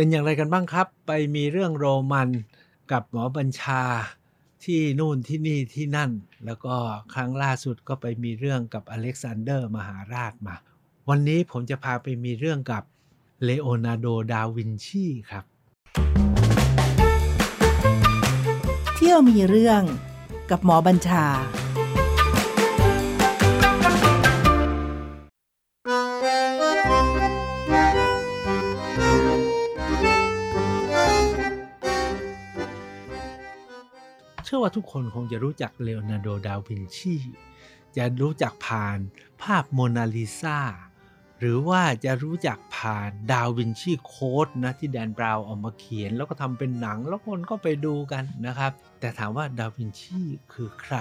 เป็นอย่างไรกันบ้างครับ ไปมีเรื่องโรมันกับหมอบัญชาที่นู่นที่นี่ที่นั่น แล้วก็ครั้งล่าสุดก็ไปมีเรื่องกับอเล็กซานเดอร์มหาราชมา วันนี้ผมจะพาไปมีเรื่องกับเลโอนาร์โด ดาวินชีครับ เที่ยวมีเรื่องกับหมอบัญชา เชื่อว่าทุกคนคงจะรู้จักเลโอนาร์โด ดาวินชี จะรู้จักผ่านภาพโมนาลิซาหรือว่าจะรู้จักผ่านดาวินชีโค้ดนะที่แดนบราวน์เอามาเขียน แล้วก็ทำเป็นหนังแล้วคนก็ไปดูกันนะครับ แต่ถามว่าดาวินชีคือใคร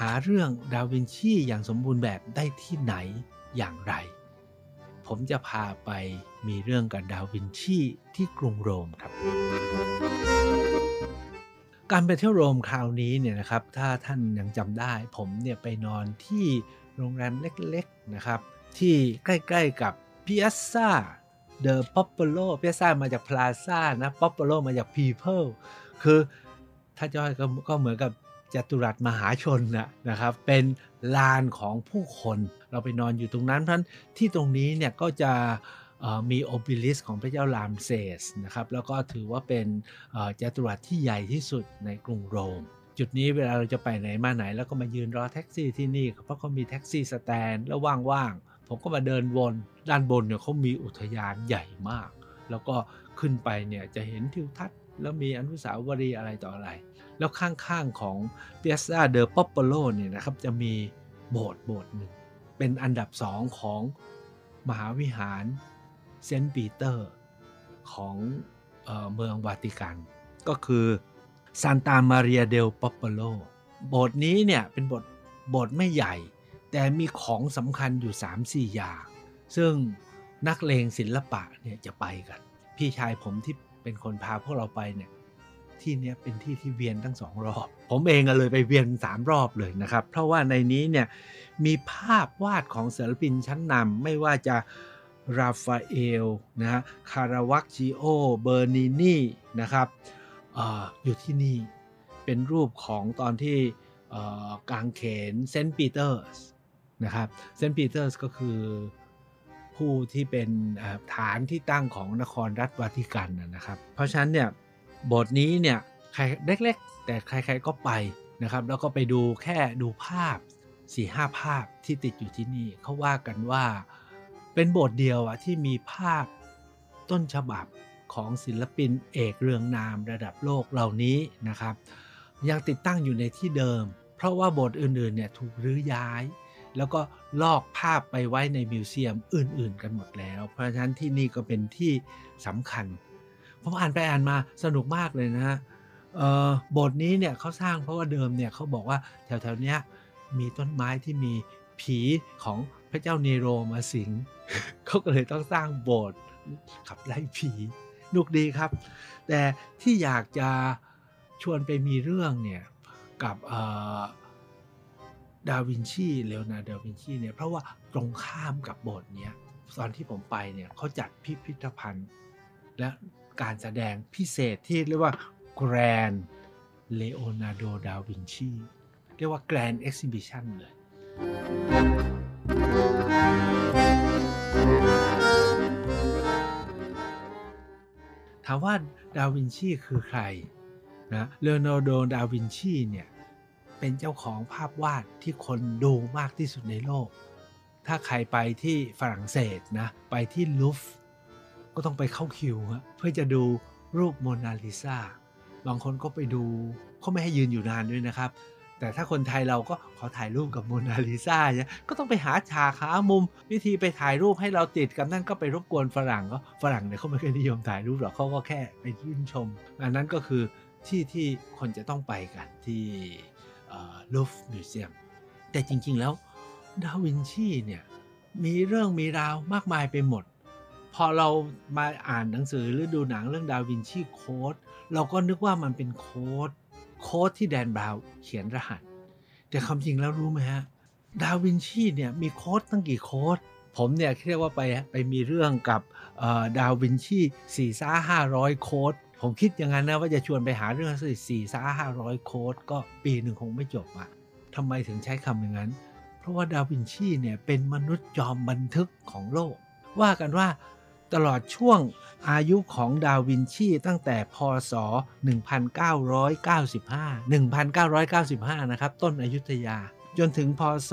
หาเรื่องดาวินชีอย่างสมบูรณ์แบบได้ที่ไหนอย่างไร ผมจะพาไปมีเรื่องกับดาวินชีที่กรุงโรมครับ การไปเที่ยวโรมคราวนี้เนี่ยนะครับ ถ้าท่านยังจำได้ ผมเนี่ยไปนอนที่โรงแรมเล็กๆนะครับ ที่ใกล้ๆกับ Piazza The Popolo Piazza มาจาก Plaza นะ Popolo มาจาก People คือถ้าจะให้ก็ก็เหมือนกับจัตุรัสมหาชนนะนะครับ เป็นลานของผู้คน เราไปนอนอยู่ตรงนั้นเพราะนั้นที่ตรงนี้เนี่ยก็จะ มี obelisk ของพระเจ้ารามเซสนะครับแล้วก็ถือว่าเป็นจัตุรัสที่ใหญ่ที่สุดในกรุงโรมจุดนี้เวลาเราจะไปไหนมาไหน แล้วก็มายืนรอแท็กซี่ที่นี่ เพราะเขามีแท็กซี่ stand แล้วว่างๆ ผมก็มาเดินวน ด้านบนเนี่ยเขามีอุทยานใหญ่มาก แล้วก็ขึ้นไปเนี่ยจะเห็นทิวทัศน์ แล้วมีอนุสาวรีย์อะไรต่ออะไร แล้วข้างๆของ Piazza del Popolo เนี่ยนะครับจะมีโบสถ์โบสถ์หนึ่งเป็นอันดับสองของมหาวิหาร เซนต์ปีเตอร์ของเออเมืองวาติกัน ก็คือซานตามาเรียเดลปอปโลโบสถ์นี้เนี่ยเป็นโบสถ์โบสถ์ไม่ใหญ่ แต่มีของสำคัญอยู่ 3-4 อย่าง ซึ่งนักเลงศิลปะเนี่ยจะไปกัน พี่ชายผมที่เป็นคนพาพวกเราไปเนี่ยที่เนี้ยเป็นที่ที่เวียนทั้งสองรอบ ผมเองก็เลยไปเวียนสามรอบเลยนะครับ เพราะว่าในนี้เนี่ยมีภาพวาดของศิลปินชั้นนำไม่ว่าจะ ราฟาเอลนะฮะคาราวักจิโอเบอร์นินีนะครับออยู่ที่นี่เป็นรูปของตอนที่เอ่อกางเขนเซนต์ปีเตอร์สนะครับเซนต์ปีเตอร์สก็คือผู้ที่เป็นฐานที่ตั้งของนครรัฐวาติกันนะครับ เพราะฉะนั้นเนี่ยโบสถ์นี้เนี่ยใครเล็กๆ แต่ใครๆก็ไปนะครับ แล้วก็ไปดูแค่ดูภาพ4-5ภาพที่ติดอยู่ที่นี่เขาว่ากันว่า เป็นโบทเดียวอะที่มีภาพต้นฉบับของศิลปินเอกเรืองนามระดับโลกเหล่านี้นะครับ ยังติดตั้งอยู่ในที่เดิม เพราะว่าโบสถ์อื่นๆเนี่ยถูกรื้อย้าย แล้วก็ลอกภาพไปไว้ในมิวเซียมอื่น ๆ กันหมดแล้ว เพราะฉะนั้นที่นี่ก็เป็นที่สำคัญผมอ่านไปอ่านมาสนุกมากเลยนะฮะเอ่อโบสถ์นี้เนี่ยเขาสร้างเพราะว่าเดิมเนี่ยเขาบอกว่าแถวๆเนี้ยมีต้นไม้ที่มีผีของพระเจ้าเนโรมาสิง เขาก็เลยต้องสร้างโบสถ์ขับไล่ผีนุกดีครับ แต่ที่อยากจะชวนไปมีเรื่องเนี่ยกับดาวินชีเลโอนาร์โดดาวินชีเนี่ยเพราะว่าตรงข้ามกับโบสถ์เนี้ยตอนที่ผมไปเนี่ยเขาจัดพิพิธภัณฑ์ และการแสดงพิเศษที่เรียกว่า Grand Leonardo da Vinci เรียกว่า Grand Exhibition เลย ถามว่าดาวินชีคือใครนะเลโอนาร์โดดาวินชีเนี่ยเป็นเจ้าของภาพวาดที่คนดูมากที่สุดในโลก ถ้าใครไปที่ฝรั่งเศสนะไปที่ลูฟก็ต้องไปเข้าคิวเพื่อจะดูรูปโมนาลิซาบางคนก็ไปดูเขาไม่ให้ยืนอยู่นานด้วยนะครับ แต่ถ้าคนไทยเราก็ขอถ่ายรูปกับโมนาลิซาเนี่ยก็ต้องไปหาฉากหามุม วิธีไปถ่ายรูปให้เราติดกับนั่นก็ไปรบกวนฝรั่งก็ฝรั่งเนี่ยเขาไม่เคอยนิยมถ่ายรูปหรอกเขาก็แค่ไปยื่นชม อันนั้นก็คือที่ที่คนจะต้องไปกันที่ลูฟ museum แต่จริงๆแล้วดาวินชีเนี่ยมีเรื่องมีราวมากมายไปหมด พอเรามาอ่านหนังสือหรือดูหนังเรื่องดาวินชีโค้ดเราก็นึกว่ามันเป็น code code ที่แดนบราวน์เขียนรหัส แต่ความจริงแล้วรู้ไหมฮะ ดาวินชีเนี่ยมีโค้ดตั้งกี่โค้ด ผมเนี่ยเรียกว่าไปไปมีเรื่องกับดาวินชีสี่ซ่าห้าร้อยโค้ดผมคิดอย่างนั้นนะว่าจะชวนไปหาเรื่องสี่ซ่าห้าร้อยโค้ดก็ปีหนึ่งคงไม่จบอะทำไมถึงใช้คำอย่างนั้น เพราะว่าดาวินชีเนี่ยเป็นมนุษย์จอมบันทึกของโลก ว่ากันว่า ตลอดช่วงอายุของดาวินชีตั้งแต่พศ 1995 1995 นะครับ ต้นอยุธยา จนถึงพศ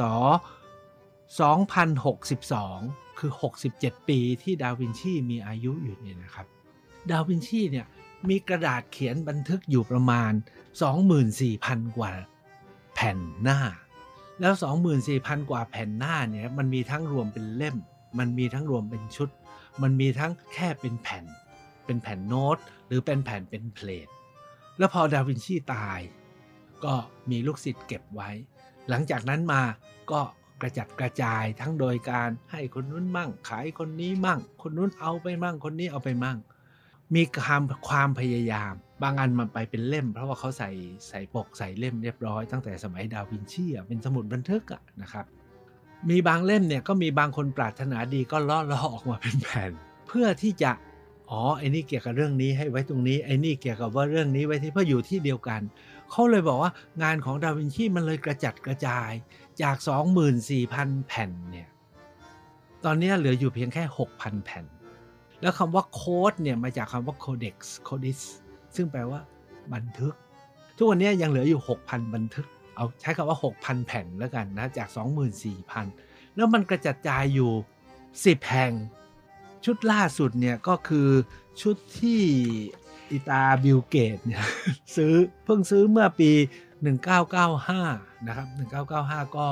2062 คือ 67 ปีที่ดาวินชีมีอายุอยู่เนี่ยนะครับ ดาวินชีเนี่ยมีกระดาษเขียนบันทึกอยู่ประมาณ 24,000 กว่าแผ่นหน้า แล้ว 24,000 กว่าแผ่นหน้าเนี่ยมันมีทั้งรวมเป็นเล่ม มันมีทั้งรวมเป็นชุด มันมีทั้งแค่เป็นแผ่น เป็นแผ่นโน้ต หรือเป็นแผ่นเป็นเพลทแล้วพอดาวินชีตาย ก็มีลูกศิษย์เก็บไว้ หลังจากนั้นมาก็กระจัดกระจายทั้งโดยการให้คนนู้นมั่ง ขายคนนี้มั่ง คนนู้นเอาไปมั่ง คนนี้เอาไปมั่ง มีความความพยายาม บางอันมันไปเป็นเล่ม เพราะว่าเขาใส่ใส่ปกใส่เล่มเรียบร้อยตั้งแต่สมัยดาวินชีเป็นสมุดบันทึกอะนะครับ มีบางเล่มเนี่ยก็มีบางคนปรารถนาดีก็ล่อล่อออกมาเป็นแผ่น เพื่อที่จะอ๋อไอ้นี่เกี่ยวกับเรื่องนี้ให้ไว้ตรงนี้ไอ้นี่เกี่ยวกับว่าเรื่องนี้ไว้ที่เพื่ออยู่ที่เดียวกันเขาเลยบอกว่างานของดาวินชีมันเลยกระจัดกระจายจาก 24,000 แผ่นเนี่ยตอนนี้เหลืออยู่เพียงแค่ 6,000 แผ่น แล้วคำว่าโค้ดเนี่ยมาจากคำว่า codex codis ซึ่งแปลว่าบันทึก ทุกวันนี้ยังเหลืออยู่ 6,000 บันทึก เอาใช้คำว่า 6,000 แผ่นแล้วกันนะ จาก 24,000 แล้วมันกระจัดจายอยู่ 10 แห่ง ชุดล่าสุดเนี่ยก็คือชุดที่อิตาบิลเกตเนี่ยซื้อเพิ่งซื้อเมื่อปี 1995 นะครับ 1995 ก็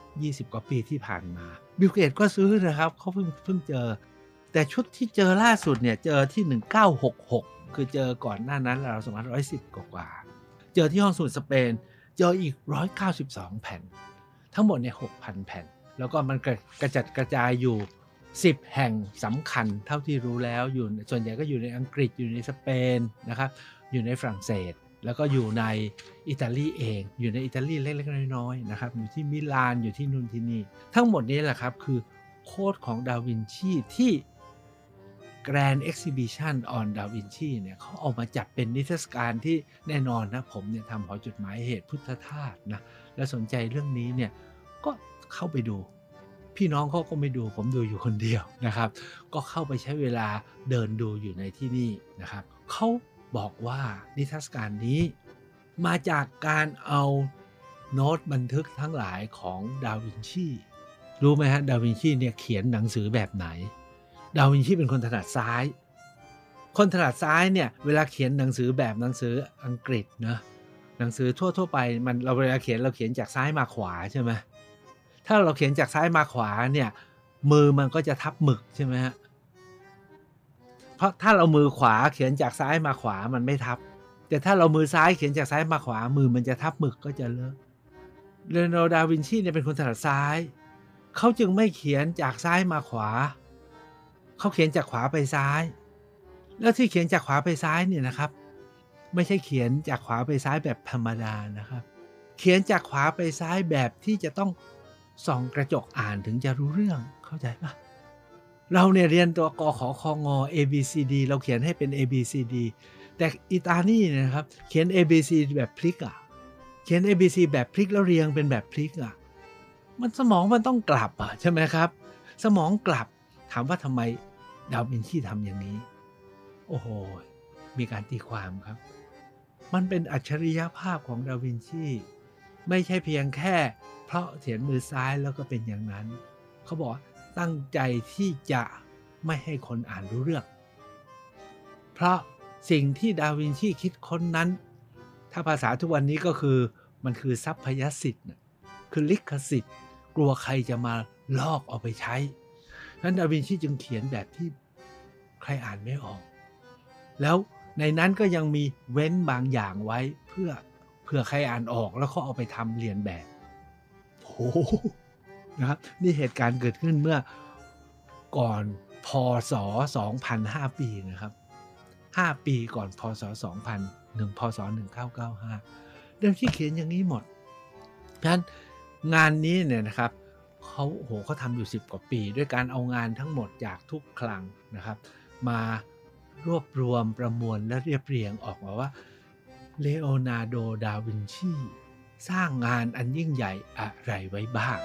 20 กว่าปีที่ผ่านมา บิลเกตก็ซื้อนะครับเขาเพิ่งเพิ่งเจอ แต่ชุดที่เจอล่าสุดเนี่ยเจอที่ 1966 คือเจอก่อนหน้านั้นเราสมัย110กว่า เจอที่ห้องสมุดสเปน เจออีก 192 แผ่น ทั้งหมดเนี่ย6,000 แผ่น แล้วก็มันกระจัดกระจายอยู่ 10 แห่งสำคัญเท่าที่รู้แล้วอยู่ส่วนใหญ่ก็อยู่ในอังกฤษอยู่ในสเปนนะครับ อยู่ในฝรั่งเศส แล้วก็อยู่ในอิตาลีเอง อยู่ในอิตาลีเล็กๆน้อยๆนะครับอยู่ที่มิลานอยู่ที่นู่นที่นี่ ทั้งหมดนี้แหละครับคือโค้ดของดาวินชีที่ Grand Exhibition on Da Vinci เนี่ยเขาเอามาจัดเป็นนิทรรศการที่แน่นอนนะผมเนี่ยทำหอจุดหมายเหตุพุทธทาสนะและสนใจเรื่องนี้เนี่ยก็เข้าไปดู พี่น้องเขาก็ไม่ดูผมดูอยู่คนเดียวนะครับ ก็เข้าไปใช้เวลาเดินดูอยู่ในที่นี่นะครับเขาบอกว่านิทรรศการนี้ มาจากการเอาโน้ตบันทึกทั้งหลายของดาวินชีรู้ไหมฮะดาวินชีเนี่ยเขียนหนังสือแบบไหน ดาวินชีเป็นคนถนัดซ้าย คนถนัดซ้ายเนี่ยเวลาเขียนหนังสือแบบหนังสืออังกฤษเนะหนังสือทั่วๆไปมันเราเวลาเขียนเราเขียนจากซ้ายมาขวาใช่ไหมถ้าเราเขียนจากซ้ายมาขวาเนี่ยมือมันก็จะทับหมึกใช่ไหมฮะเพราะถ้าเรามือขวาเขียนจากซ้ายมาขวามันไม่ทับ แต่ถ้าเรามือซ้ายเขียนจากซ้ายมาขวา มือมันจะทับหมึกก็จะเลอะเลโนดาวินชีเนี่ยเป็นคนถนัดซ้าย เขาจึงไม่เขียนจากซ้ายมาขวา เขาเขียนจากขวาไปซ้าย แล้วที่เขียนจากขวาไปซ้ายเนี่ยนะครับ ไม่ใช่เขียนจากขวาไปซ้ายแบบธรรมดานะครับ เขียนจากขวาไปซ้ายแบบที่จะต้องส่องกระจกอ่านถึงจะรู้เรื่องเข้าใจปะเราเนี่ยเรียนตัวกขอคองอ A B C D เราเขียนให้เป็น A B C D แต่อิตาลีเนี่ยนะครับ เขียน A B C แบบพลิกอะ่ะ เขียน A B C แบบพลิกแล้วเรียงเป็นแบบพลิกอะ่ะ มันสมองมันต้องกลับอะใช่ไหมครับ สมองกลับ ถามว่าทำไมดาวินชีทำอย่างนี้ โอ้โห มีการตีความครับ มันเป็นอัจฉริยภาพของดาวินชี ไม่ใช่เพียงแค่ เพราะเขียนมือซ้ายแล้วก็เป็นอย่างนั้น เขาบอกตั้งใจที่จะไม่ให้คนอ่านรู้เรื่อง เพราะสิ่งที่ดาวินชีคิดค้นนั้น ถ้าภาษาทุกวันนี้ก็คือมันคือทรัพยสิทธิ์ คือลิขสิทธิ์ กลัวใครจะมาลอกเอาไปใช้ นั้นดาวินชีจึงเขียนแบบที่ใครอ่านไม่ออก แล้วในนั้นก็ยังมีเว้นบางอย่างไว้เพื่อเพื่อใครอ่านออกแล้วเขาเอาไปทำเรียนแบบโอ้นะครับนี่เหตุการณ์เกิดขึ้นเมื่อก่อนพศ 2005 ปีนะครับ 5 ปีก่อนพศ 2000หนึ่งพศ 1995 เดิมที่เขียนอย่างนี้หมดเพราะฉะนั้นงานนี้เนี่ยนะครับ เขาโหเขาทำอยู่ 10 กว่าปี ด้วยการเอางานทั้งหมดจากทุกคลังนะครับ มารวบรวมประมวลและเรียบเรียงออกมาว่าเลโอนาร์โด ดาวินชี สร้างงานอันยิ่งใหญ่อะไรไว้บ้าง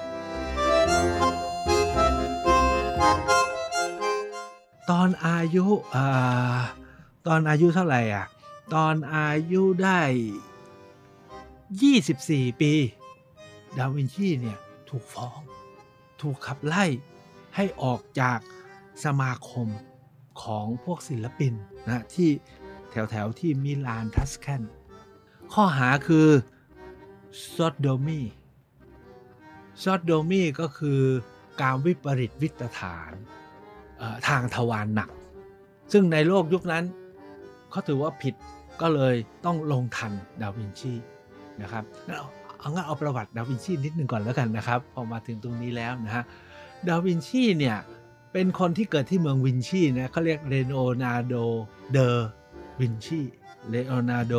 ตอนอายุอตอนอายุเท่าไหร่อะ ตอนอายุได้ 24 ปี ดาวินชีเนี่ยถูกฟ้อง ถูกขับไล่ให้ออกจากสมาคมของพวกศิลปินนะที่แถวแถวๆที่มิลานทัสแคนข้อหาคือซอดโดมีซอดโดมีก็คือการวิปริตวิตถารทางทวารหนัก ซึ่งในโลกยุคนั้นเขาถือว่าผิดก็เลยต้องลงทัณฑ์ดาวินชีนะครับ เอางั้นเอาประวัติดาวินชีนิดหนึ่งก่อนแล้วกันนะครับพอมาถึงตรงนี้แล้วนะฮะดาวินชีเนี่ยเป็นคนที่เกิดที่เมืองวินชีนะเขาเรียกเลโอนาร์โดเดอวินชีเลโอนาร์โด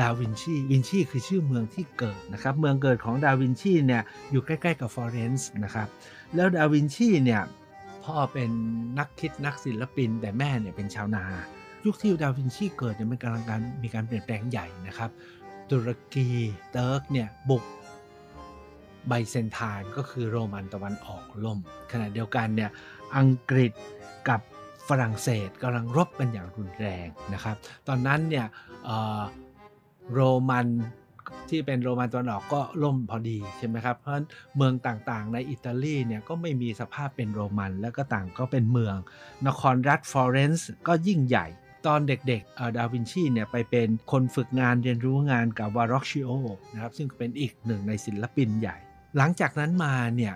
ดาวินชีวินชีคือชื่อเมืองที่เกิดนะครับเมืองเกิดของดาวินชีเนี่ยอยู่ใกล้ๆกับฟลอเรนซ์นะครับแล้วดาวินชีเนี่ยพ่อเป็นนักคิดนักศิลปิน แต่แม่เนี่ยเป็นชาวนา ยุคที่ดาวินชีเกิดเนี่ยมันกำลังการมีการเปลี่ยนแปลงใหญ่นะครับ ตุรกีเติร์กเนี่ยบุกไบเซนไทน์ก็คือโรมันตะวันออกล่ม ขณะเดียวกันเนี่ยอังกฤษกับฝรั่งเศสกำลังรบกันอย่างรุนแรงนะครับ ตอนนั้นเนี่ยโรมันที่เป็นโรมันตะวันออกก็ล่มพอดีใช่ไหมครับ เพราะฉะนั้นเมืองต่างๆ ในอิตาลีเนี่ยก็ไม่มีสภาพเป็นโรมัน แล้วก็ต่างก็เป็นเมือง นครรัฐฟลอเรนซ์ก็ยิ่งใหญ่ ตอนเด็กๆเอ่อดาวินชีเนี่ยไปเป็นคนฝึกงานเรียนรู้งานกับแวร์รอกคิโอนะครับซึ่งเป็นอีกหนึ่งในศิลปินใหญ่ หลังจากนั้นมาเนี่ย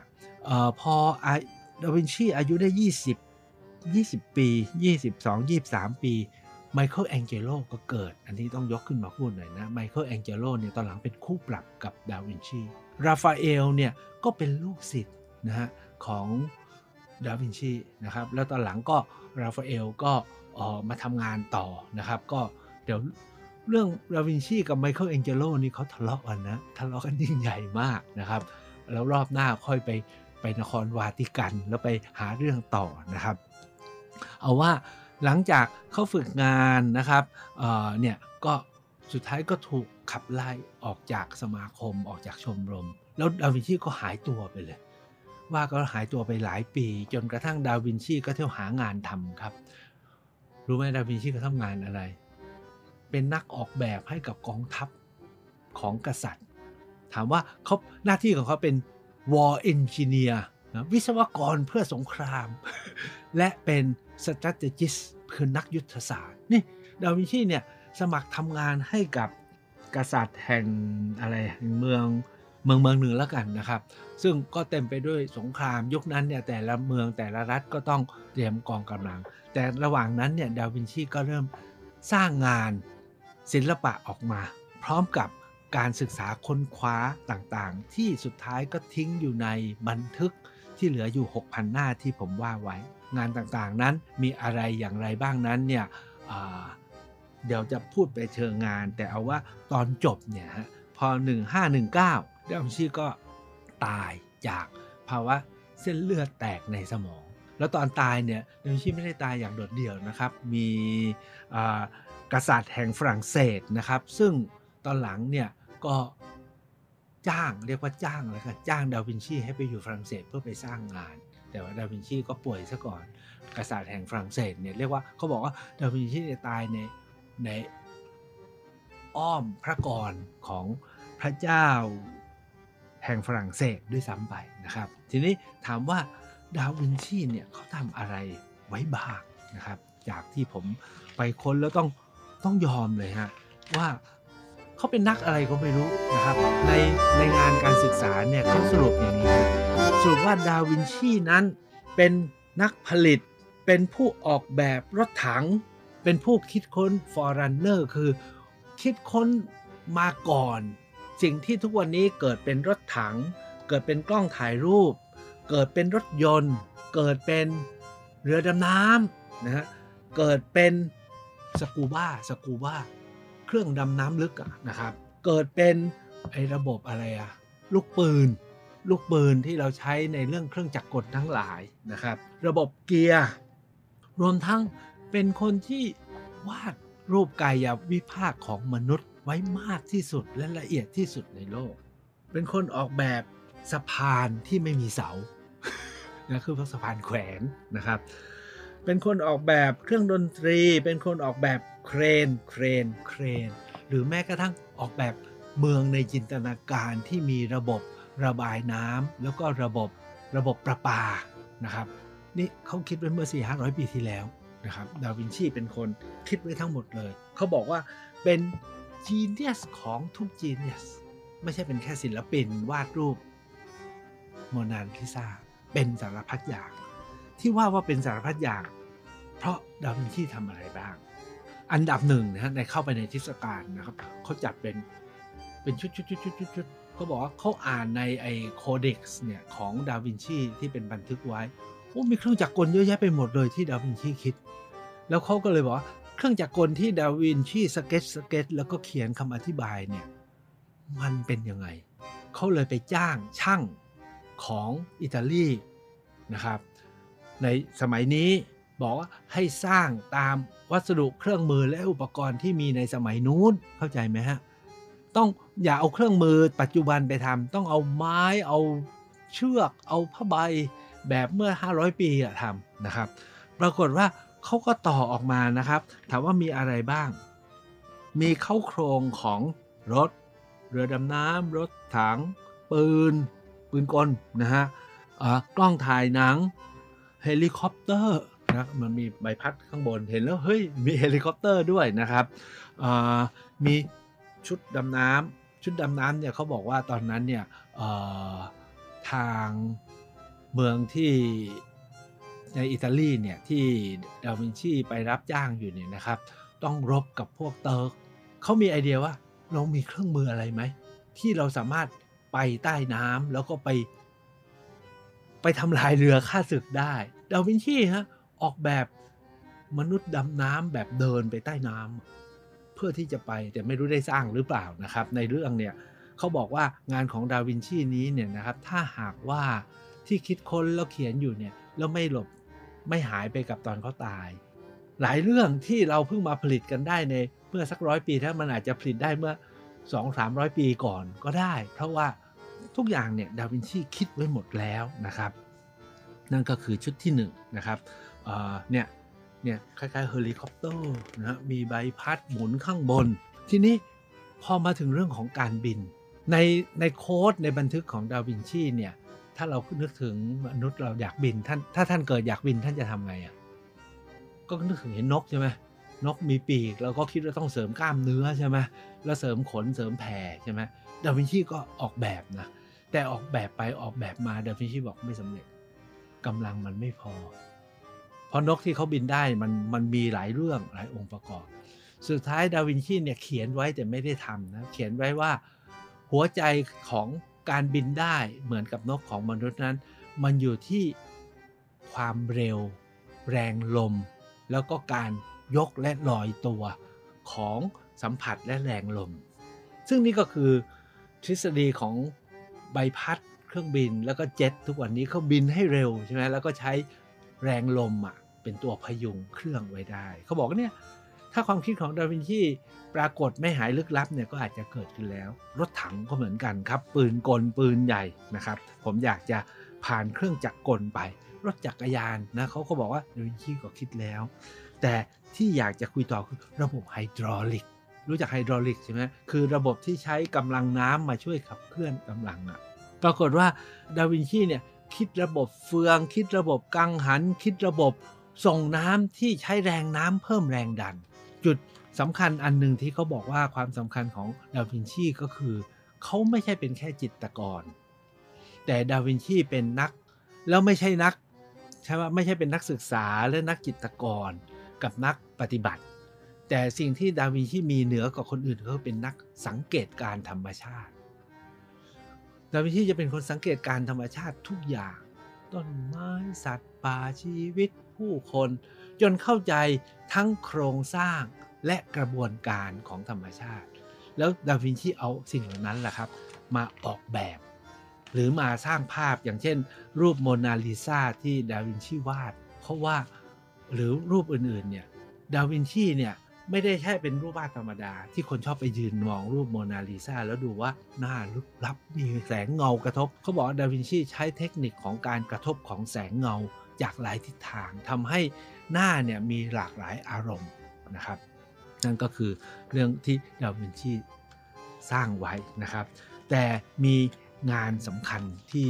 เอ่อพอดาวินชีอายุได้ 20 20 ปี 22 23 ปีไมเคิลแองเจโลก็เกิด อันนี้ต้องยกขึ้นมาพูดหน่อยนะไมเคิลแองเจโลเนี่ยตอนหลังเป็นคู่ปรับกับดาวินชีราฟาเอลเนี่ยก็เป็นลูกศิษย์นะฮะของดาวินชีนะครับแล้วตอนหลังก็ราฟาเอลก็ อ่อมาทำงานต่อนะครับ ก็เดี๋ยวเรื่องดาวินชีกับไมเคิลแองเจโลนี่เขาทะเลาะกันนะทะเลาะกันยิ่งใหญ่มากนะครับ แล้วรอบหน้าค่อยไปไปนครวาติกันแล้วไปหาเรื่องต่อนะครับ เอาว่าหลังจากเขาฝึกงานนะครับเออเนี่ยก็สุดท้ายก็ถูกขับไล่ออกจากสมาคมออกจากชมรม แล้วดาวินชีก็หายตัวไปเลย ว่าก็หายตัวไปหลายปี จนกระทั่งดาวินชีก็เที่ยวหางานทำครับ รู้ไหมดาวินชีเขาทำงานอะไร เป็นนักออกแบบให้กับกองทัพของกษัตริย์ ถามว่าเขาหน้าที่ของเขาเป็น war engineer นะวิศวกรเพื่อสงคราม และเป็น strategist คือนักยุทธศาสตร์ นี่ดาวินชีเนี่ยสมัครทำงานให้กับกษัตริย์แห่งอะไรแห่งเมือง เมืองเมืองหนึ่งแล้วกันนะครับ ซึ่งก็เต็มไปด้วยสงครามยุคนั้นเนี่ยแต่ละเมืองแต่ละรัฐก็ต้องเตรียมกองกำลัง แต่ระหว่างนั้นเนี่ยดาวินชีก็เริ่มสร้างงานศิลปะออกมา พร้อมกับการศึกษาค้นคว้าต่างๆ ที่สุดท้ายก็ทิ้งอยู่ในบันทึกที่เหลืออยู่ 6,000 หน้าที่ผมว่าไว้ งานต่างๆนั้นมีอะไรอย่างไรบ้างนั้นเนี่ยเดี๋ยวจะพูดไปเชิงงาน แต่เอาว่าตอนจบเนี่ยฮะพอ 1519 ดาวินชีก็ตายจากภาวะเส้นเลือดแตกในสมอง แล้วตอนตายเนี่ยดาวินชีไม่ได้ตายอย่างโดดเดี่ยวนะครับ มีกษัตริย์แห่งฝรั่งเศสนะครับ ซึ่งตอนหลังเนี่ยก็จ้างเรียกว่าจ้างแล้วกันจ้างดาวินชีให้ไปอยู่ฝรั่งเศสเพื่อไปสร้างงาน แต่ว่าดาวินชีก็ป่วยซะก่อน กษัตริย์แห่งฝรั่งเศสเนี่ยเรียกว่าเขาบอกว่าดาวินชีเนี่ยตายในในอ้อมพระกรของพระเจ้า แห่งฝรั่งเศสด้วยซ้ำไปนะครับ ทีนี้ถามว่าดาวินชีเนี่ยเขาทำอะไรไว้บ้างนะครับ จากที่ผมไปค้นแล้วต้องต้องยอมเลยฮะว่าเขาเป็นนักอะไรก็ไม่รู้นะครับ ในในงานการศึกษาเนี่ยเขาสรุปอย่างนี้ สรุปว่าดาวินชีนั้นเป็นนักผลิตเป็นผู้ออกแบบรถถัง เป็นผู้คิดค้น Forerunner คือคิดค้นมาก่อน สิ่งที่ทุกวันนี้เกิดเป็นรถถัง เกิดเป็นกล้องถ่ายรูป เกิดเป็นรถยนต์ เกิดเป็นเรือดำน้ำนะฮะเกิดเป็นสกูบ้าสกูบ้าเครื่องดำน้ำลึกอะนะครับ เกิดเป็นไอ้ระบบอะไรอะลูกปืน ลูกปืนที่เราใช้ในเรื่องเครื่องจักรกลทั้งหลายนะครับ ระบบเกียร์รวมทั้งเป็นคนที่วาดรูปกายวิภาคของมนุษย์ ไว้มากที่สุดและละเอียดที่สุดในโลก เป็นคนออกแบบสะพานที่ไม่มีเสานะคือสะพานแขวนนะครับ เป็นคนออกแบบเครื่องดนตรี เป็นคนออกแบบเครน เครน เครน หรือแม้กระทั่งออกแบบเมืองในจินตนาการที่มีระบบระบายน้ำแล้วก็ระบบระบบประปานะครับ นี่เขาคิดไว้เมื่อ 4 5 0 0 ปีที่แล้วนะครับ ดาวินชีเป็นคนคิดไว้ทั้งหมดเลย เขาบอกว่าเป็น genius ของทุก genius ไม่ใช่เป็นแค่ศิลปินวาดรูปโมนาลิซาเป็นสารพัดอย่าง ที่ว่าว่าเป็นสารพัดอย่าง เพราะดาวินชีทำอะไรบ้าง อันดับหนึ่งนะฮะในเข้าไปในทิศกาลนะครับเขาจัดเป็นเป็นชุดชุดชุดชุดชุดชุดเขาบอกว่าเขาอ่านในไอ codex เนี่ยของดาวินชีที่เป็นบันทึกไว้โอ้มีเครื่องจักรกลเยอะแยะไปหมดเลยที่ดาวินชีคิด แล้วเขาก็เลยบอกว่า เครื่องจักรกลที่ดาวินชี sketch sketch แล้วก็เขียนคำอธิบายเนี่ยมันเป็นยังไง เขาเลยไปจ้างช่างของอิตาลีนะครับ ในสมัยนี้บอกว่าให้สร้างตามวัสดุเครื่องมือและอุปกรณ์ที่มีในสมัยนู้นเข้าใจไหมฮะต้องอย่าเอาเครื่องมือปัจจุบันไปทำต้องเอาไม้เอาเชือก เอาผ้าใบแบบเมื่อ 500 ปีอะทำนะครับ ปรากฏว่า เขาก็ต่อออกมานะครับ ถามว่ามีอะไรบ้าง มีเข้าโครงของรถ เรือดำน้ำรถถัง ปืน ปืนกลนะฮะกล้องถ่ายหนัง เฮลิคอปเตอร์นะมันมีใบพัดข้างบนเห็นแล้วเฮ้ยมีเฮลิคอปเตอร์ด้วยนะครับมีชุดดำน้ำชุดดำน้ำเนี่ยเขาบอกว่าตอนนั้นเนี่ยทางเมืองที่ ในอิตาลีเนี่ยที่ดาวินชีไปรับจ้างอยู่เนี่ยนะครับ ต้องรบกับพวกเติร์กเขามีไอเดียว่าเรามีเครื่องมืออะไรไหม ที่เราสามารถไปใต้น้ำแล้วก็ไป ไปทำลายเรือฆ่าศึกได้ ดาวินชีฮะออกแบบมนุษย์ดำน้ำแบบเดินไปใต้น้ำเพื่อที่จะไปแต่ไม่รู้ได้สร้างหรือเปล่านะครับ ในเรื่องเนี่ยเขาบอกว่างานของดาวินชีนี้เนี่ยนะครับถ้าหากว่าที่คิดค้นแล้วเขียนอยู่เนี่ยแล้วไม่หลบ ไม่หายไปกับตอนเขาตาย หลายเรื่องที่เราเพิ่งมาผลิตกันได้ในเมื่อสักร้อยปีถ้ามันอาจจะผลิตได้เมื่อ 2 3 0 0 ปีก่อนก็ได้ เพราะว่าทุกอย่างเนี่ยดาวินชีคิดไว้หมดแล้วนะครับ นั่นก็คือชุดที่1นนะครับเนี่ยเนี่ยคล้ายๆเฮลิคอปเตอร์นะมีใบพัดหมุนข้างบน ทีนี้พอมาถึงเรื่องของการบิน ในในโค้ดในบันทึกของดาวินชีเนี่ย ถ้าเรานึกถึงมนุษย์เราอยากบินท่านถ้าท่านเกิดอยากบินท่านจะทำไงอะก็นึกถึงเห็นนกใช่ไหมนกมีปีกเราก็คิดว่าต้องเสริมกล้ามเนื้อใช่ไหมแล้วเสริมขนเสริมแผ่ใช่ไหมดาวินชีก็ออกแบบนะแต่ออกแบบไปออกแบบมาดาวินชีบอกไม่สำเร็จกำลังมันไม่พอ เพราะนกที่เขาบินได้มันมันมีหลายเรื่องหลายองค์ประกอบ สุดท้ายดาวินชีเนี่ยเขียนไว้แต่ไม่ได้ทำนะเขียนไว้ว่าหัวใจของ การบินได้เหมือนกับนกของมนุษย์นั้น มันอยู่ที่ความเร็ว แรงลม แล้วก็การยกและลอยตัวของสัมผัสและแรงลม ซึ่งนี่ก็คือทฤษฎีของใบพัดเครื่องบินแล้วก็เจ็ตทุกวันนี้เขาบินให้เร็วใช่ไหมแล้วก็ใช้แรงลมอะเป็นตัวพยุงเครื่องไว้ได้ เขาบอกว่าเนี่ย ถ้าความคิดของดาวินชีปรากฏไม่หายลึกลับเนี่ยก็อาจจะเกิดขึ้นแล้ว รถถังก็เหมือนกันครับ ปืนกลปืนใหญ่นะครับ ผมอยากจะผ่านเครื่องจักรกลไป รถจักรยานนะเขาก็บอกว่าดาวินชีก็คิดแล้ว แต่ที่อยากจะคุยต่อคือระบบไฮดรอลิกรู้จักไฮดรอลิกใช่ไหมคือระบบที่ใช้กำลังน้ำมาช่วยขับเคลื่อนกำลังอะปรากฏว่าดาวินชีเนี่ยคิดระบบเฟือง คิดระบบกังหัน คิดระบบส่งน้ำที่ใช้แรงน้ำเพิ่มแรงดัน จุดสำคัญอันหนึ่งที่เขาบอกว่าความสำคัญของดาวินชีก็คือ เขาไม่ใช่เป็นแค่จิตรกร แต่ดาวินชีเป็นนัก แล้วไม่ใช่นักใช่ว่าไม่ใช่เป็นนักศึกษาและนักจิตรกรกับนักปฏิบัติ แต่สิ่งที่ดาวินชีมีเหนือกว่าคนอื่นเขาเป็นนักสังเกตการธรรมชาติ ดาวินชีจะเป็นคนสังเกตการธรรมชาติทุกอย่าง ต้นไม้สัตว์ป่าชีวิตผู้คน จนเข้าใจทั้งโครงสร้างและกระบวนการของธรรมชาติ แล้วดาวินชีเอาสิ่งเหล่านั้นแหละครับ มาออกแบบ หรือมาสร้างภาพอย่างเช่น รูปโมนาลิซาที่ดาวินชีวาด เพราะว่าหรือรูปอื่นๆเนี่ยดาวินชีเนี่ยไม่ได้แค่เป็นรูปวาดธรรมดา ที่คนชอบไปยืนมองรูปโมนาลิซาแล้วดูว่าหน้าลึกลับมีแสงเงากระทบ เขาบอกดาวินชีใช้เทคนิคของการกระทบของแสงเงา จากหลายทิศทางทำให้หน้าเนี่ยมีหลากหลายอารมณ์นะครับ นั่นก็คือเรื่องที่ดาวินชีสร้างไว้นะครับ แต่มีงานสำคัญที่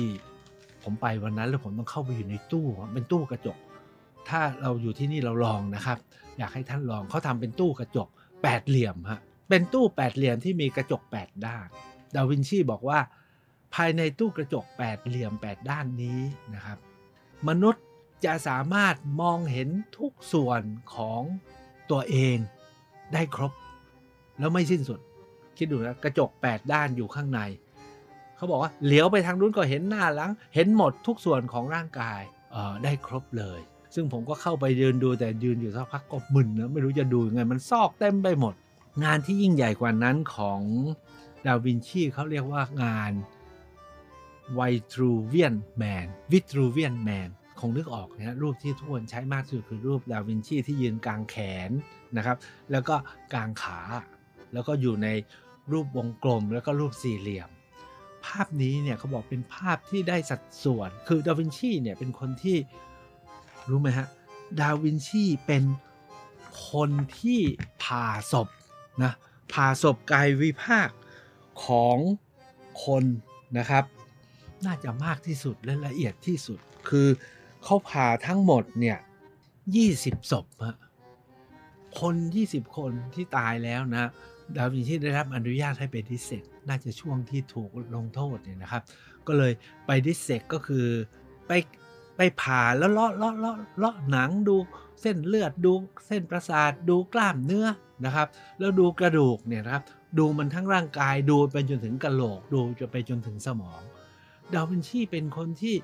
ผมไปวันนั้นแล้วผมต้องเข้าไปอยู่ในตู้เป็นตู้กระจก ถ้าเราอยู่ที่นี่เราลองนะครับ อยากให้ท่านลองเขาทำเป็นตู้กระจกแปดเหลี่ยมฮะเป็นตู้แปดเหลี่ยมที่มีกระจกแปดด้านดาวินชีบอกว่าภายในตู้กระจกแปดเหลี่ยมแปดด้านนี้นะครับ มนุษย์ จะสามารถมองเห็นทุกส่วนของตัวเองได้ครบ แล้วไม่สิ้นสุด คิดดูนะกระจก 8 ด้านอยู่ข้างใน เขาบอกว่าเหลียวไปทางนู้นก็เห็นหน้าหลัง เห็นหมดทุกส่วนของร่างกายเออได้ครบเลย ซึ่งผมก็เข้าไปยืนดูแต่ยืนอยู่สักพักก็มึนนะไม่รู้จะดูยังไงมันซอกเต็มไปหมด งานที่ยิ่งใหญ่กว่านั้นของดาวินชีเขาเรียกว่างาน Vitruvian Man Vitruvian Man คงนึกออกนะรูปที่ทุกคนใช้มากที่สุดคือรูปดาวินชีที่ยืนกลางแขนนะครับ แล้วก็กลางขา แล้วก็อยู่ในรูปวงกลมแล้วก็รูปสี่เหลี่ยม ภาพนี้เนี่ยเขาบอกเป็นภาพที่ได้สัดส่วน คือดาวินชีเนี่ยเป็นคนที่รู้ไหมฮะดาวินชีเป็นคนที่ผ่าศพนะผ่าศพกายวิภาคของคนนะครับ น่าจะมากที่สุดและละเอียดที่สุดคือ เขาผ่าทั้งหมดเนี่ย20ศพฮะคน20คนที่ตายแล้วนะดาวินชีได้รับอนุญาตให้ไปดิเซกน่าจะช่วงที่ถูกลงโทษเนี่ยนะครับ ก็เลยไปดิเซกก็คือไปไปผ่าแล้วเลาะเลาะเลาะเลาะหนังดูเส้นเลือดดูเส้นประสาทดูกล้ามเนื้อนะครับ แล้วดูกระดูกเนี่ยนะครับ ดูมันทั้งร่างกายดูไปจนถึงกระโหลกดูจะไปจนถึงสมอง ดาวินชีเป็นคนที่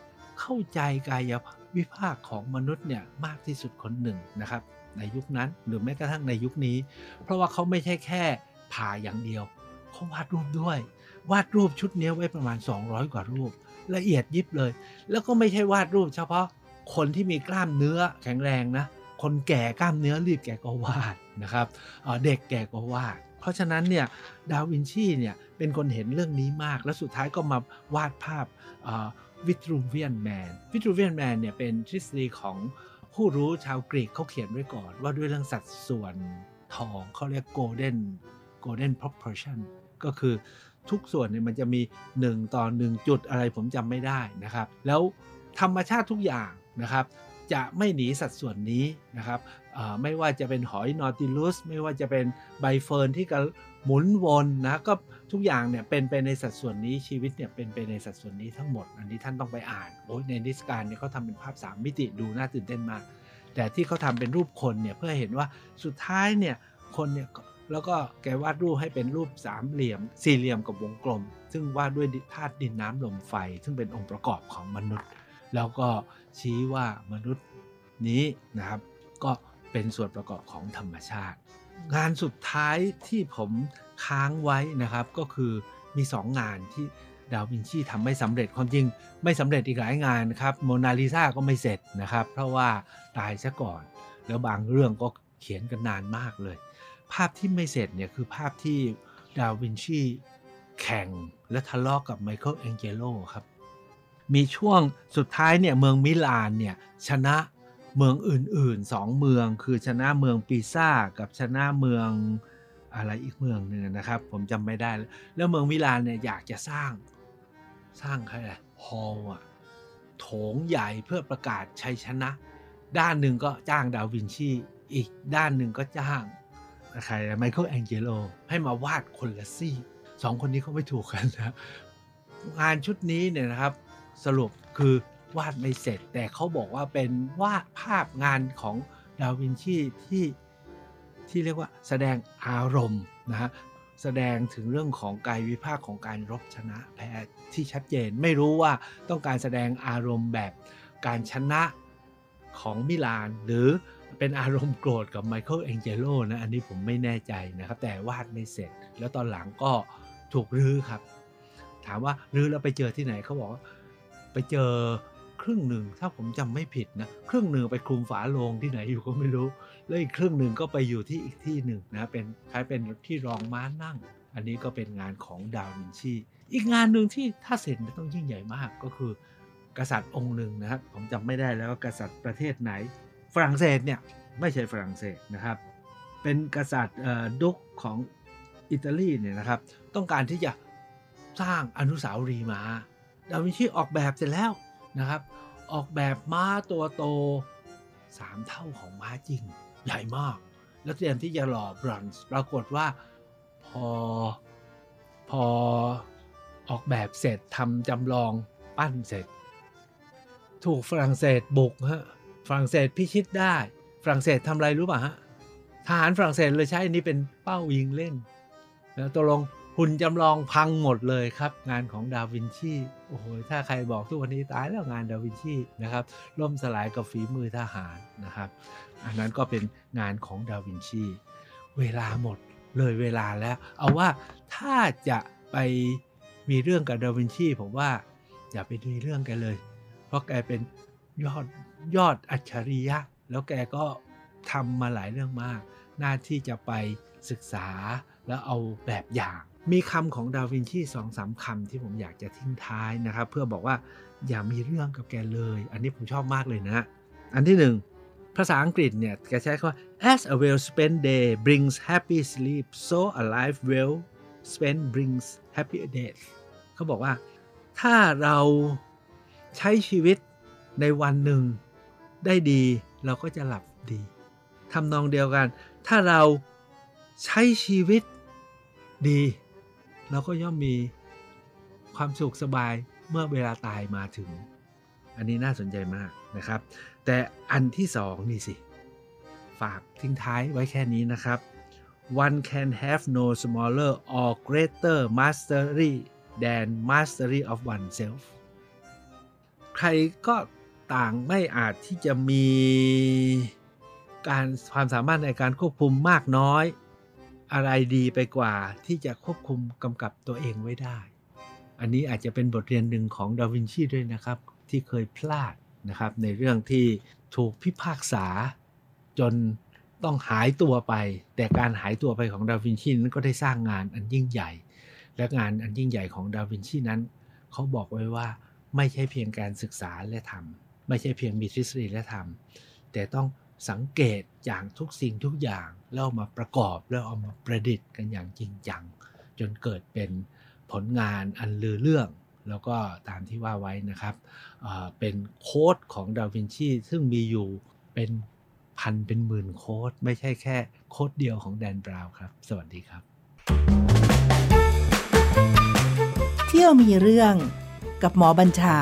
เข้าใจกายภ วิภาคของมนุษย์เนี่ยมากที่สุดคนหนึ่งนะครับ ในยุคนั้นหรือแม้กระทั่งในยุคนี้ เพราะว่าเขาไม่ใช่แค่ผ่าอย่างเดียวเขาวาดรูปด้วย วาดรูปชุดนี้ไว้ประมาณ 200 กว่ารูป ละเอียดยิบเลย แล้วก็ไม่ใช่วาดรูปเฉพาะคนที่มีกล้ามเนื้อแข็งแรงนะคนแก่กล้ามเนื้อรีบแก่ก็วาดนะครับเด็กแก่ก็วาด เพราะฉะนั้นเนี่ยดาวินชีเนี่ยเป็นคนเห็นเรื่องนี้มาก แล้วสุดท้ายก็มาวาดภาพ วิตรูเวียนแมนวิตรูเวียนแมนเนี่ยเป็นทฤษฎีของผู้รู้ชาวกรีกเขาเขียนไว้ก่อน ว่าด้วยเรื่องสัดส่วนทองเขาเรียก golden golden proportion ก็คือทุกส่วนเนี่ยมันจะมี 1 ต่อ 1 จุดอะไรผมจำไม่ได้นะครับ แล้วธรรมชาติทุกอย่างนะครับ จะไม่หนีสัดส่วนนี้นะครับไม่ว่าจะเป็นหอยนอติลุสไม่ว่าจะเป็นใบเฟิร์นที่กหมุนวนนะก็ทุกอย่างเนี่ยเป็นไปในสัดส่วนนี้ชีวิตเนี่ยเป็นไปในสัดส่วนนี้ทั้งหมด อันนี้ท่านต้องไปอ่านโอ้ยในนิสการเนี่ยเขาทำเป็นภาพ 3 มิติดูน่าตื่นเต้นมาก แต่ที่เขาทำเป็นรูปคนเนี่ยเพื่อเห็นว่าสุดท้ายเนี่ยคนเนี่ยแล้วก็แกวาดรูปให้เป็นรูปสามเหลี่ยม สี่เหลี่ยมกับวงกลม ซึ่งวาดด้วยธาตุดินน้ำลมไฟ ซึ่งเป็นองค์ประกอบของมนุษย์ แล้วก็ชี้ว่ามนุษย์นี้นะครับ ก็เป็นส่วนประกอบของธรรมชาติ งานสุดท้ายที่ผมค้างไว้นะครับ ก็คือมี 2 งานที่ดาวินชีทำไม่สำเร็จความจริง ไม่สำเร็จอีกหลายงานครับโมนาลิซาก็ไม่เสร็จนะครับ เพราะว่าตายซะก่อน แล้วบางเรื่องก็เขียนกันนานมากเลย ภาพที่ไม่เสร็จเนี่ยคือภาพที่ดาวินชีแข่งและทะเลาะกกับไมเคิลแองเจโลครับ มีช่วงสุดท้ายเนี่ยเมืองมิลานเนี่ยชนะเมืองอื่นๆสองเมืองคือชนะเมืองปีซ่ากับชนะเมืองอะไรอีกเมืองหนึ่งนะครับ ผมจำไม่ได้ แล้วเมืองมิลานเนี่ยอยากจะสร้างสร้างอะไรฮอลอะโถงใหญ่เพื่อประกาศชัยชนะ ด้านหนึ่งก็จ้างดาวินชีอีกด้านหนึ่งก็จ้างใครไมเคิลแองเจโลให้มาวาดคนละซี่สองคนนี้เขาไม่ถูกกันนะงานชุดนี้เนี่ยนะครับ สรุปคือวาดไม่เสร็จ แต่เขาบอกว่าเป็นวาดภาพงานของดาวินชีที่ที่เรียกว่าแสดงอารมณ์นะฮะแสดงถึงเรื่องของกายวิภาคของการรบชนะแพ้ที่ชัดเจน ไม่รู้ว่าต้องการแสดงอารมณ์แบบการชนะของมิลาน หรือเป็นอารมณ์โกรธกับไมเคิลแองเจโลนะอันนี้ผมไม่แน่ใจนะครับ แต่วาดไม่เสร็จ แล้วตอนหลังก็ถูกรื้อครับ ถามว่ารื้อแล้วไปเจอที่ไหนเขาบอกว่า เจอครึ่งหนึ่งถ้าผมจำไม่ผิดนะครึ่งหนึ่งไปคลุมฝาโลงที่ไหนอยู่ก็ไม่รู้ แล้วอีกครึ่งหนึ่งก็ไปอยู่ที่อีกที่หนึ่งนะเป็นคล้ายเป็นที่รองม้านั่ง อันนี้ก็เป็นงานของดาวินชีอีกงานหนึ่งที่ถ้าเสร็จต้องยิ่งใหญ่มากก็คือกษัตริย์องค์หนึ่งนะครับผมจำไม่ได้แล้วว่ากษัตริย์ประเทศไหน ฝรั่งเศสเนี่ยไม่ใช่ฝรั่งเศสนะครับ เป็นกษัตริย์ดุกของอิตาลีเนี่ยนะครับ ต้องการที่จะสร้างอนุสาวรีย์ม้า ดาวินชีออกแบบเสร็จแล้วนะครับ ออกแบบม้าตัวโตสามเท่าของม้าจริง ใหญ่มาก แล้วเตรียมที่จะหล่อบรอนซ์ปรากฏว่าพอพอออกแบบเสร็จทำจำลองปั้นเสร็จ ถูกฝรั่งเศสบุกฮะฝรั่งเศสพิชิตได้ ฝรั่งเศสทำอะไรรู้ป่ะฮะทหารฝรั่งเศสเลยใช้อันนี้เป็นเป้ายิงเล่นแล้วตกลง หุ่นจำลองพังหมดเลยครับ งานของดาวินชีโอ้โหถ้าใครบอกทุกวันนี้ตายแล้วงานดาวินชีนะครับล่มสลายกับฝีมือทหารนะครับอันนั้นก็เป็นงานของดาวินชี เวลาหมดเลยเวลาแล้ว เอาว่าถ้าจะไปมีเรื่องกับดาวินชีผมว่าอย่าไปมีเรื่องกันเลย เพราะแกเป็นยอดยอดอัจฉริยะ แล้วแกก็ทำมาหลายเรื่องมาก หน้าที่จะไปศึกษาแล้วเอาแบบอย่าง มีคำของดาวินชีสองสามคำที่ผมอยากจะทิ้งท้ายนะครับ เพื่อบอกว่าอย่ามีเรื่องกับแกเลย อันนี้ผมชอบมากเลยนะ อันที่หนึ่งภาษาอังกฤษเนี่ยแกใช้คำว่า as a well spent day brings happy sleep so a life well spent brings happy days เขาบอกว่าถ้าเราใช้ชีวิตในวันหนึ่งได้ดีเราก็จะหลับดีทำนองเดียวกัน ถ้าเราใช้ชีวิตดี เราก็ย่อมมีความสุขสบายเมื่อเวลาตายมาถึง อันนี้น่าสนใจมากนะครับ แต่อันที่สองนี่สิ ฝากทิ้งท้ายไว้แค่นี้นะครับ one can have no smaller or greater mastery than mastery of oneself ใครก็ต่างไม่อาจที่จะมีการความสามารถในการควบคุมมากน้อย อะไรดีไปกว่าที่จะควบคุมกำกับตัวเองไว้ได้ อันนี้อาจจะเป็นบทเรียนหนึ่งของดาวินชีด้วยนะครับ ที่เคยพลาดนะครับ ในเรื่องที่ถูกพิพากษา จนต้องหายตัวไป แต่การหายตัวไปของดาวินชีนั้นก็ได้สร้างงานอันยิ่งใหญ่ และงานอันยิ่งใหญ่ของดาวินชีนั้น เขาบอกไว้ว่าไม่ใช่เพียงการศึกษาและทำไม่ใช่เพียงมีทฤษฎีและทำแต่ต้อง สังเกตอย่างทุกสิ่งทุกอย่างแล้วเอามาประกอบแล้วเอามาประดิษฐ์กันอย่างจริงจัง จนเกิดเป็นผลงานอันลือเรื่อง แล้วก็ตามที่ว่าไว้นะครับเอ่อเป็นโค้ดของดาวินชีซึ่งมีอยู่เป็นพันเป็นหมื่นโค้ด ไม่ใช่แค่โค้ดเดียวของแดนบราวน์ครับ สวัสดีครับ เที่ยวมีเรื่องกับหมอบัญชา